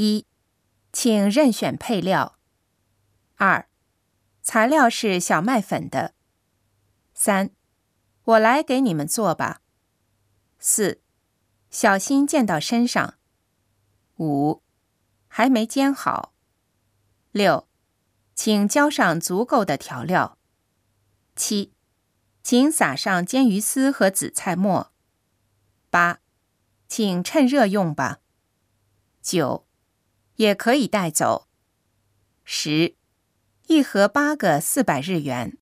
一，请任选配料。二，材料是小麦粉的。三，我来给你们做吧。四，小心溅到身上。五，还没煎好。六，请浇上足够的调料。七，请撒上煎鱼丝和紫菜末。八，请趁热用吧。九，也可以带走。十，一盒八个，四百日元。